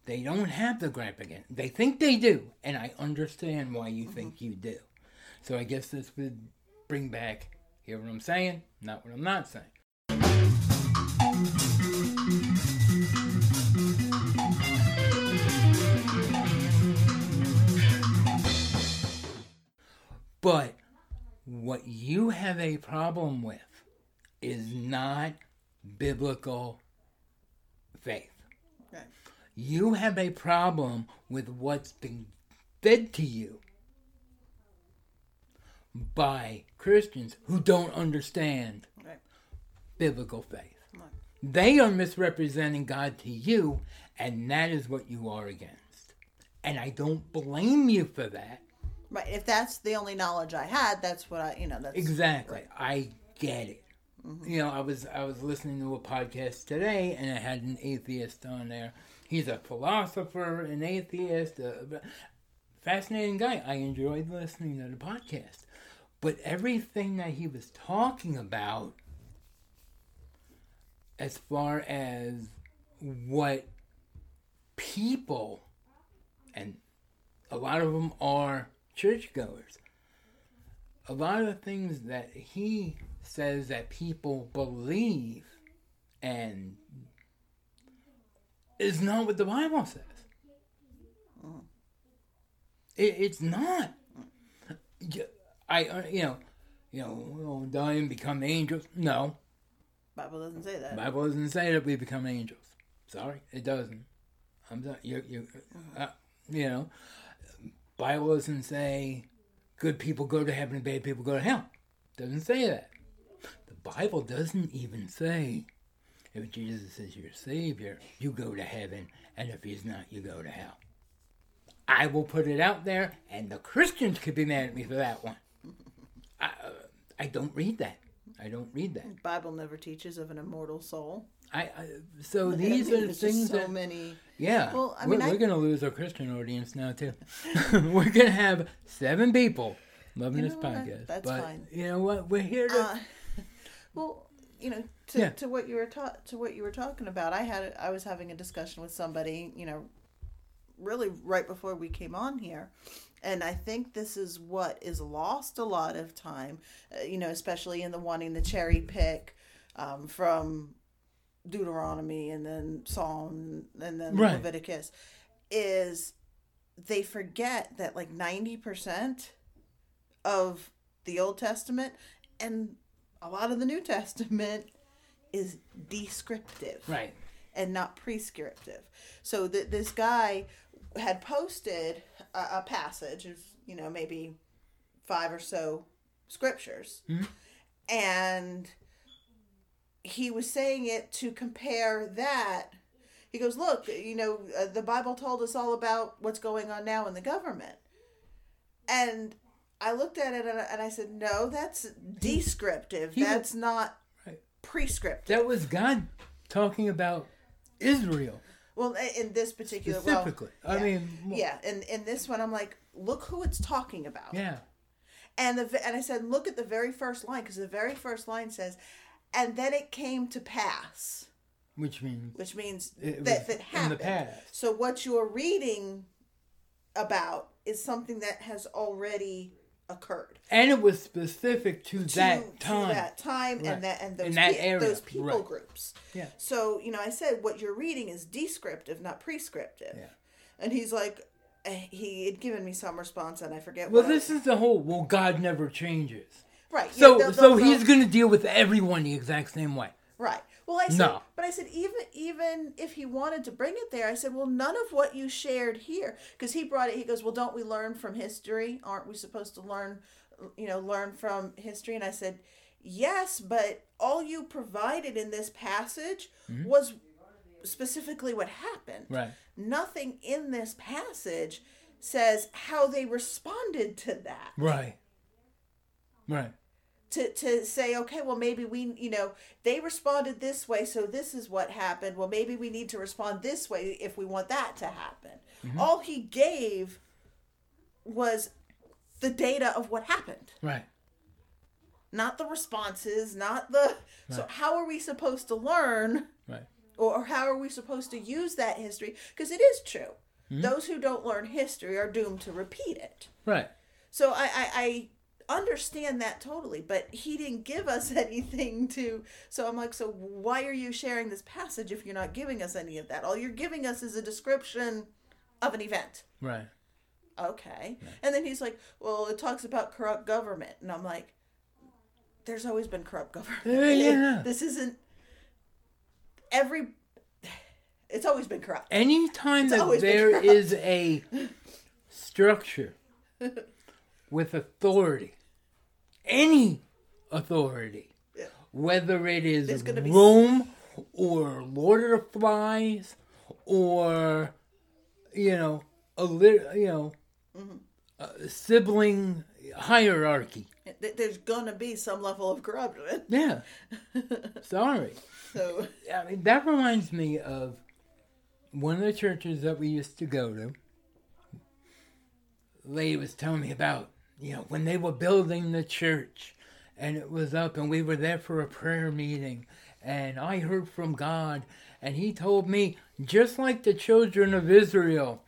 They don't have the gripe again. They think they do, and I understand why you think mm-hmm. you do. So I guess this would bring back hear what I'm saying, not what I'm not saying. But What you have a problem with is not biblical faith. Right. You have a problem with what's been fed to you by Christians who don't understand Right. biblical faith. Right. They are misrepresenting God to you, and that is what you are against. And I don't blame you for that. Right. If that's the only knowledge I had, that's what I, you know, that's Exactly. I get it. Mm-hmm. You know, I was I was listening to a podcast today, and it had an atheist on there. He's a philosopher, an atheist, a fascinating guy. I enjoyed listening to the podcast, but everything that he was talking about, as far as what people, and a lot of them are churchgoers a lot of the things that he says that people believe and is not what the Bible says. It, it's not. I uh, you know you know we'll die and become angels. No, Bible doesn't say that. Bible doesn't say that we become angels. Sorry, it doesn't. I'm sorry. You you uh, you know, Bible doesn't say good people go to heaven and bad people go to hell. Doesn't say that. The Bible doesn't even say if Jesus is your Savior, you go to heaven, and if He's not, you go to hell. I will put it out there, and the Christians could be mad at me for that one. <laughs> I, uh, I don't read that. I don't read that. Bible never teaches of an immortal soul. I, I so these are things so that many. yeah. Well, I we're, mean, we're gonna lose our Christian audience now too. <laughs> we're gonna have seven people loving You this know what? podcast. That's but fine. you know what? We're here to Uh, well, you know, to, Yeah. to what you were ta- to what you were talking about, I had I was having a discussion with somebody, you know, really right before we came on here, and I think this is what is lost a lot of time, uh, you know, especially in the wanting to cherry pick um, from Deuteronomy and then Psalm and then Right. Leviticus, is they forget that like ninety percent of the Old Testament and a lot of the New Testament is descriptive right. and not prescriptive. So that this guy had posted a, a passage of you know maybe five or so scriptures, and he was saying it to compare that. He goes, look, you know, uh, the Bible told us all about what's going on now in the government, and I looked at it and I, and I said, no, that's descriptive. he- that's not Right. prescriptive. That was God talking about Israel Well, in this particular, well, specifically. I yeah. mean, w- yeah, and in this one, I'm like, look who it's talking about. yeah. And the and I said, look at the very first line because the very first line says, and then it came to pass, Which means which means It that was that happened. So what you're reading about is something that has already occurred. and it was specific to, to, that time. to that time Right. and that and those that pe- those people right. groups. Yeah. So you know, I said what you're reading is descriptive, not prescriptive. Yeah. And he's like, eh, he had given me some response, and I forget. Well, what this is the whole. Well, God never changes. right. yeah, So, they'll- so they'll- he's going to deal with everyone the exact same way. right. Well, I said, No. but I said even even if he wanted to bring it there, I said, well, none of what you shared here, because he brought it. He goes, well, don't we learn from history? Aren't we supposed to learn, you know, learn from history? And I said, yes, but all you provided in this passage mm-hmm. was specifically what happened. Right. Nothing in this passage says how they responded to that. Right. Right. To, to say, okay, well, maybe we, you know, they responded this way, so this is what happened. Well, maybe we need to respond this way if we want that to happen. Mm-hmm. All he gave was the data of what happened, Right. not the responses, not the. So, how are we supposed to learn? Right. or how are we supposed to use that history? Because it is true. Mm-hmm. Those who don't learn history are doomed to repeat it. Right. So I, I, I understand that totally, but he didn't give us <laughs> anything to. So I'm like, so why are you sharing this passage if you're not giving us any of that? All you're giving us is a description of an event. Right. Okay. And then he's like, well, it talks about corrupt government. And I'm like, there's always been corrupt government. Yeah. <laughs> This isn't every. <sighs> It's always been corrupt. Anytime It's that there is a structure <laughs> with authority, any authority, whether it is gonna be- Rome or Lord of the Flies or you know a lit, you know Mm-hmm. a sibling hierarchy. There's gonna be some level of corruption. Yeah. <laughs> Sorry. So I mean, that reminds me of one of the churches that we used to go to. Lady was telling me about, you know, when they were building the church and it was up and we were there for a prayer meeting and I heard from God and he told me, just like the children of Israel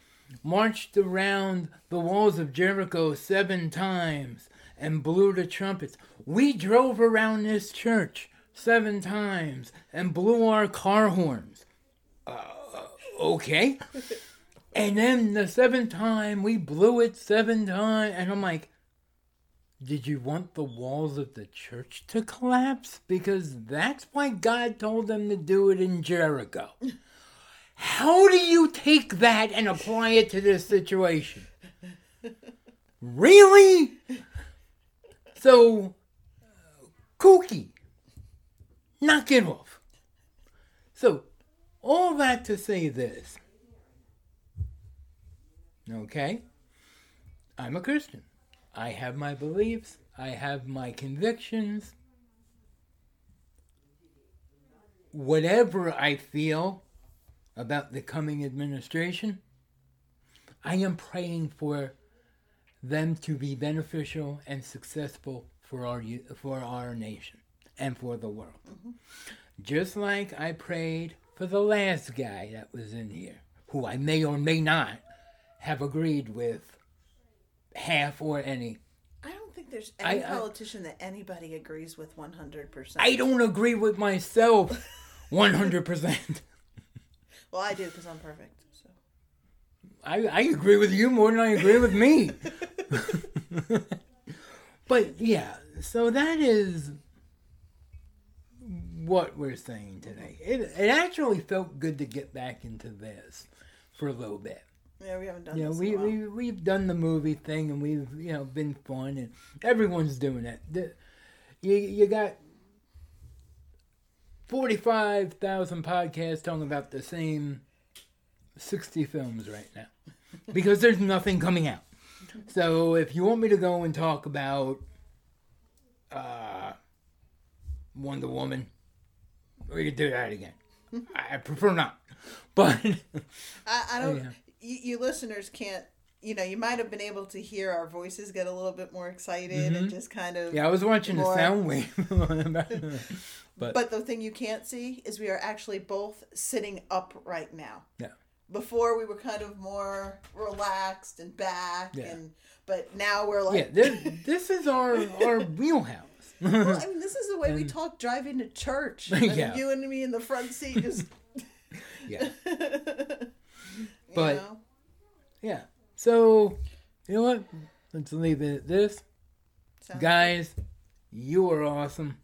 marched around the walls of Jericho seven times and blew the trumpets, we drove around this church seven times and blew our car horns. Uh, okay. <laughs> And then the seventh time, we blew it seven times. And I'm like, did you want the walls of the church to collapse? Because that's why God told them to do it in Jericho. How do you take that and apply it to this situation? Really? So, kooky. Knock it off. So, all that to say this. Okay? I'm a Christian. I have my beliefs, I have my convictions. Whatever I feel about the coming administration, I am praying for them to be beneficial and successful for our for our nation and for the world. Mm-hmm. Just like I prayed for the last guy that was in here, who I may or may not have agreed with half or any. I don't think there's any I- politician that anybody agrees with 100%. I don't agree with myself 100%. <laughs> Well, I do because I'm perfect. So I, I agree with you more than I agree with me. <laughs> but yeah, so that is what we're saying today. It, it actually felt good to get back into this for a little bit. Yeah, we haven't done Yeah, this. we, in a while. we, we've done the movie thing and we've, you know, been fun and everyone's doing it. The, you, you got 45,000 podcasts talking about the same 60 films right now <laughs> because there's nothing coming out. So if you want me to go and talk about uh, Wonder Woman, we could do that again. I <laughs> I prefer not. But I, I don't. <laughs> yeah. You, you listeners can't. You know, you might have been able to hear our voices get a little bit more excited and just kind of. Mm-hmm. yeah, I was watching the more- sound wave. <laughs> but But the thing you can't see is we are actually both sitting up right now. yeah. Before we were kind of more relaxed and back, Yeah. and but now we're Yeah, like, this, this is our our <laughs> wheelhouse. well, I <laughs> mean, this is the way we talk driving to church. And Yeah. you and me in the front seat, just yeah, you But- know. yeah. So, you know what? Let's leave it at this. Sounds Guys, you are awesome.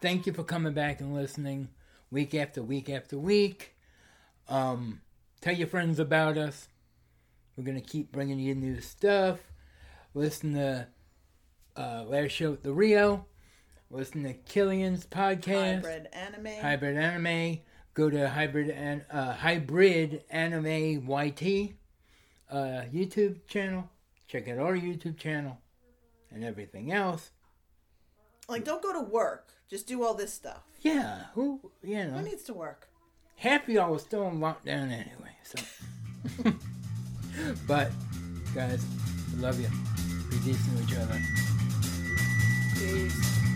Thank you for coming back and listening week after week after week. Um, tell your friends about us. We're going to keep bringing you new stuff. Listen to uh, Last Show at the Rio. Listen to Killian's podcast. hybrid anime. Hybrid Anime. Go to Hybrid and uh, Hybrid Anime YT uh, YouTube channel. Check out our YouTube channel and everything else. Like, don't go to work. Just do all this stuff. Yeah, who you know, Who needs to work? half y'all are still in lockdown anyway. So, <laughs> but guys, I love you. Be decent to each other. Peace.